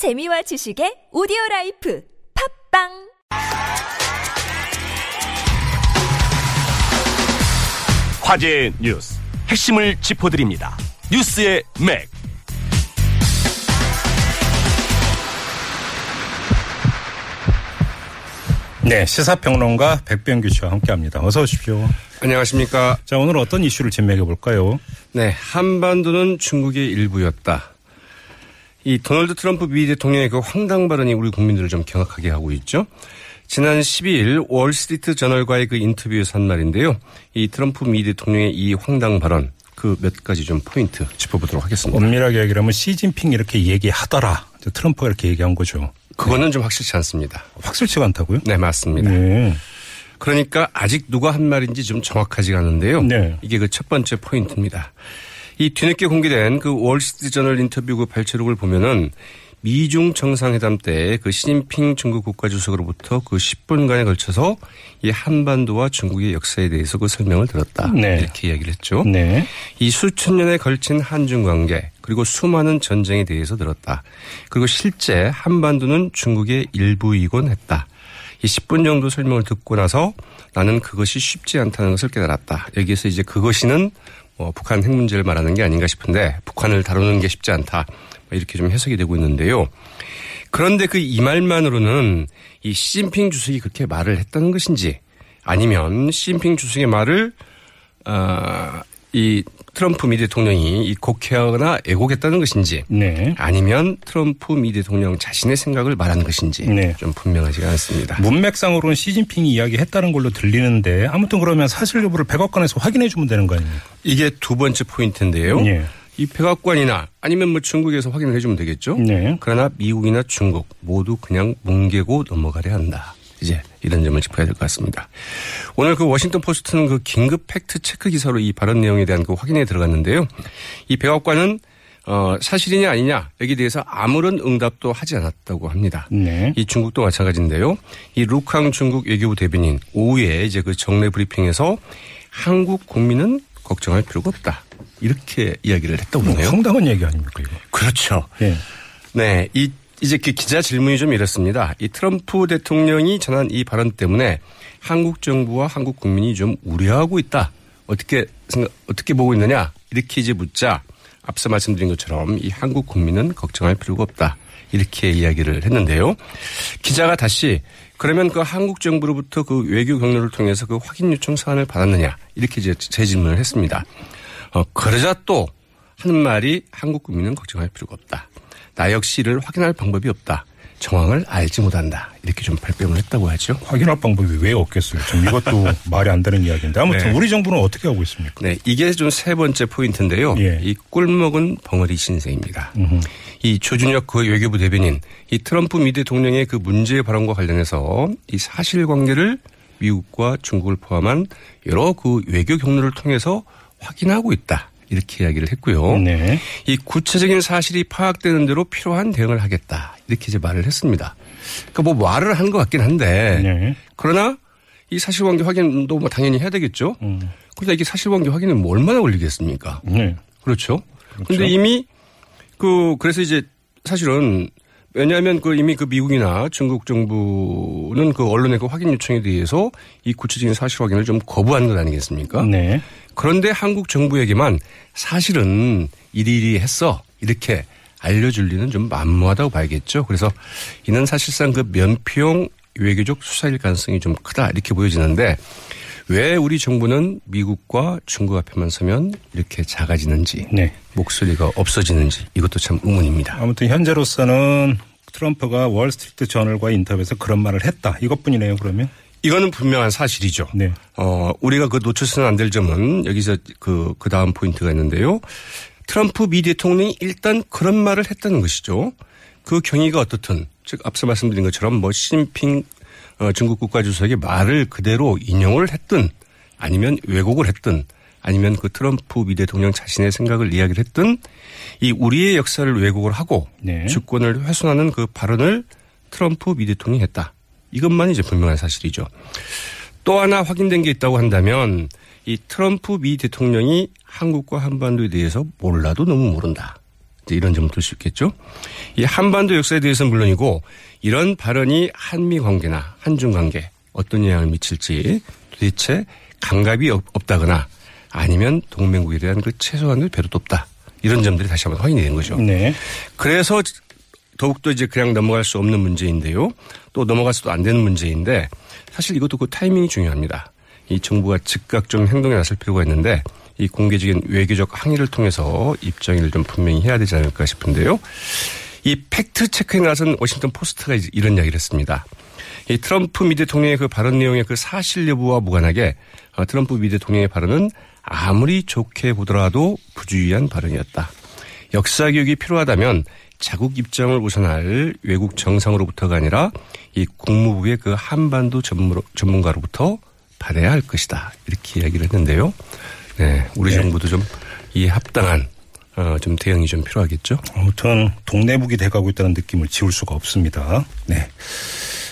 재미와 지식의 오디오 라이프 팟빵 화제의 뉴스 핵심을 짚어드립니다. 뉴스의 맥. 네, 시사평론가 백병규 씨와 함께합니다. 어서 오십시오. 안녕하십니까. 자, 오늘 어떤 이슈를 진맥해 볼까요? 네, 한반도는 중국의 일부였다. 이 도널드 트럼프 미 대통령의 그 황당 발언이 우리 국민들을 좀 경악하게 하고 있죠. 지난 12일 월스트리트 저널과의 그 인터뷰에서 한 말인데요. 이 트럼프 미 대통령의 이 황당 발언 그 몇 가지 좀 포인트 짚어보도록 하겠습니다. 엄밀하게 얘기하면 시진핑 이렇게 얘기하더라. 트럼프가 이렇게 얘기한 거죠. 그거는 좀 확실치 않습니다. 확실치가 않다고요? 네, 맞습니다. 네. 그러니까 아직 누가 한 말인지 좀 정확하지가 않은데요. 네. 이게 그 첫 번째 포인트입니다. 이 뒤늦게 공개된 그 월스트리트 저널 인터뷰 그 발췌록을 보면은 미중 정상회담 때 그 시진핑 중국 국가주석으로부터 그 10분간에 걸쳐서 이 한반도와 중국의 역사에 대해서 그 설명을 들었다. 네. 이렇게 이야기를 했죠. 네. 이 수천 년에 걸친 한중 관계 그리고 수많은 전쟁에 대해서 들었다. 그리고 실제 한반도는 중국의 일부이곤 했다. 이 10분 정도 설명을 듣고 나서 나는 그것이 쉽지 않다는 것을 깨달았다. 여기에서 이제 그것이는 뭐 북한 핵 문제를 말하는 게 아닌가 싶은데 북한을 다루는 게 쉽지 않다. 뭐 이렇게 좀 해석이 되고 있는데요. 그런데 그 이 말만으로는 이 시진핑 주석이 그렇게 말을 했다는 것인지 아니면 시진핑 주석의 말을 아, 이 트럼프 미 대통령이 이 곡해하거나 애곡했다는 것인지 네. 아니면 트럼프 미 대통령 자신의 생각을 말한 것인지 네. 좀 분명하지가 않습니다. 문맥상으로는 시진핑이 이야기했다는 걸로 들리는데 아무튼 그러면 사실 여부를 백악관에서 확인해 주면 되는 거 아닙니까? 이게 두 번째 포인트인데요. 예. 이 백악관이나 아니면 뭐 중국에서 확인을 해주면 되겠죠. 네. 그러나 미국이나 중국 모두 그냥 뭉개고 넘어가려 한다. 이제 이런 점을 짚어야 될 것 같습니다. 오늘 그 워싱턴 포스트는 그 긴급 팩트 체크 기사로 이 발언 내용에 대한 그 확인에 들어갔는데요. 이 백악관은 어, 사실이냐 아니냐 여기에 대해서 아무런 응답도 하지 않았다고 합니다. 네. 이 중국도 마찬가지인데요. 이 루캉 중국 외교부 대변인 오후에 이제 그 정례 브리핑에서 한국 국민은 걱정할 필요가 없다. 이렇게 이야기를 했다고 뭐 그러네요. 황당한 얘기 아닙니까 이거? 그렇죠. 예. 네. 이, 이제 그 기자 질문이 좀 이렇습니다. 이 트럼프 대통령이 전한 이 발언 때문에 한국 정부와 한국 국민이 좀 우려하고 있다. 어떻게 생각, 어떻게 보고 있느냐? 이렇게 이제 묻자 앞서 말씀드린 것처럼 이 한국 국민은 걱정할 필요가 없다. 이렇게 이야기를 했는데요. 기자가 다시 그러면 그 한국 정부로부터 그 외교 경로를 통해서 그 확인 요청 사안을 받았느냐? 이렇게 이제 재질문을 했습니다. 어, 그러자 또 하는 말이 한국 국민은 걱정할 필요가 없다. 나 역시 이를 확인할 방법이 없다. 정황을 알지 못한다. 이렇게 좀 발뺌을 했다고 하죠. 확인할 방법이 왜 없겠어요? 좀 이것도 말이 안 되는 이야기인데 아무튼 네. 우리 정부는 어떻게 하고 있습니까? 네, 이게 좀 세 번째 포인트인데요. 예. 이 꿀먹은 벙어리 신세입니다. 이 조준혁 그 외교부 대변인, 이 트럼프 미 대통령의 그 문제 발언과 관련해서 이 사실관계를 미국과 중국을 포함한 여러 그 외교 경로를 통해서 확인하고 있다. 이렇게 이야기를 했고요. 네. 이 구체적인 사실이 파악되는 대로 필요한 대응을 하겠다. 이렇게 이제 말을 했습니다. 그러니까 뭐 말을 한 것 같긴 한데 네. 그러나 이 사실관계 확인도 뭐 당연히 해야 되겠죠. 음. 그러나 이게 사실관계 확인은 뭐 얼마나 걸리겠습니까? 네. 그렇죠. 근데 이미 그 그래서 이제 사실은 왜냐하면 그 이미 그 미국이나 중국 정부는 그 언론의 그 확인 요청에 대해서 이 구체적인 사실 확인을 좀 거부한 것 아니겠습니까? 네. 그런데 한국 정부에게만 사실은 이리이리 했어 이렇게 알려줄 리는 좀 만무하다고 봐야겠죠. 그래서 이는 사실상 그 면피용 외교적 수사일 가능성이 좀 크다 이렇게 보여지는데 왜 우리 정부는 미국과 중국 앞에만 서면 이렇게 작아지는지 네. 목소리가 없어지는지 이것도 참 의문입니다. 아무튼 현재로서는 트럼프가 월스트리트 저널과 인터뷰에서 그런 말을 했다. 이것뿐이네요. 그러면. 이거는 분명한 사실이죠. 네. 어, 우리가 그 놓쳐서는 안 될 점은 여기서 그, 그 다음 포인트가 있는데요. 트럼프 미 대통령이 일단 그런 말을 했다는 것이죠. 그 경위가 어떻든, 즉, 앞서 말씀드린 것처럼 뭐 시진핑 어, 중국 국가주석의 말을 그대로 인용을 했든 아니면 왜곡을 했든 아니면 그 트럼프 미 대통령 자신의 생각을 이야기를 했든 이 우리의 역사를 왜곡을 하고 네. 주권을 훼손하는 그 발언을 트럼프 미 대통령이 했다. 이것만 이제 분명한 사실이죠. 또 하나 확인된 게 있다고 한다면 이 트럼프 미 대통령이 한국과 한반도에 대해서 몰라도 너무 모른다. 이런 점을 들 수 있겠죠. 이 한반도 역사에 대해서는 물론이고 이런 발언이 한미 관계나 한중 관계 어떤 영향을 미칠지 도대체 감각이 없, 없다거나 아니면 동맹국에 대한 그 최소한의 배려도 없다. 이런 점들이 다시 한번 확인이 된 거죠. 네. 그래서 더욱더 이제 그냥 넘어갈 수 없는 문제인데요. 또 넘어가서도 안 되는 문제인데 사실 이것도 그 타이밍이 중요합니다. 이 정부가 즉각 좀 행동에 나설 필요가 있는데 이 공개적인 외교적 항의를 통해서 입장을 좀 분명히 해야 되지 않을까 싶은데요. 이 팩트 체크에 나선 워싱턴 포스트가 이런 이야기를 했습니다. 이 트럼프 미 대통령의 그 발언 내용의 그 사실 여부와 무관하게 어, 트럼프 미 대통령의 발언은 아무리 좋게 보더라도 부주의한 발언이었다. 역사 교육이 필요하다면 자국 입장을 우선할 외국 정상으로부터가 아니라 이 국무부의 그 한반도 전문가로부터 받아야 할 것이다. 이렇게 이야기를 했는데요. 네, 우리 네. 정부도 좀 이 합당한 어, 좀 대응이 좀 필요하겠죠. 아무튼 동네북이 돼가고 있다는 느낌을 지울 수가 없습니다. 네.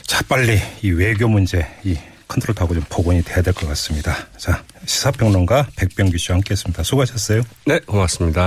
자, 빨리 이 외교 문제, 이 컨트롤 타고 좀 복원이 돼야 될 것 같습니다. 자, 시사평론가 백병규 씨와 함께 했습니다. 수고하셨어요. 네, 고맙습니다.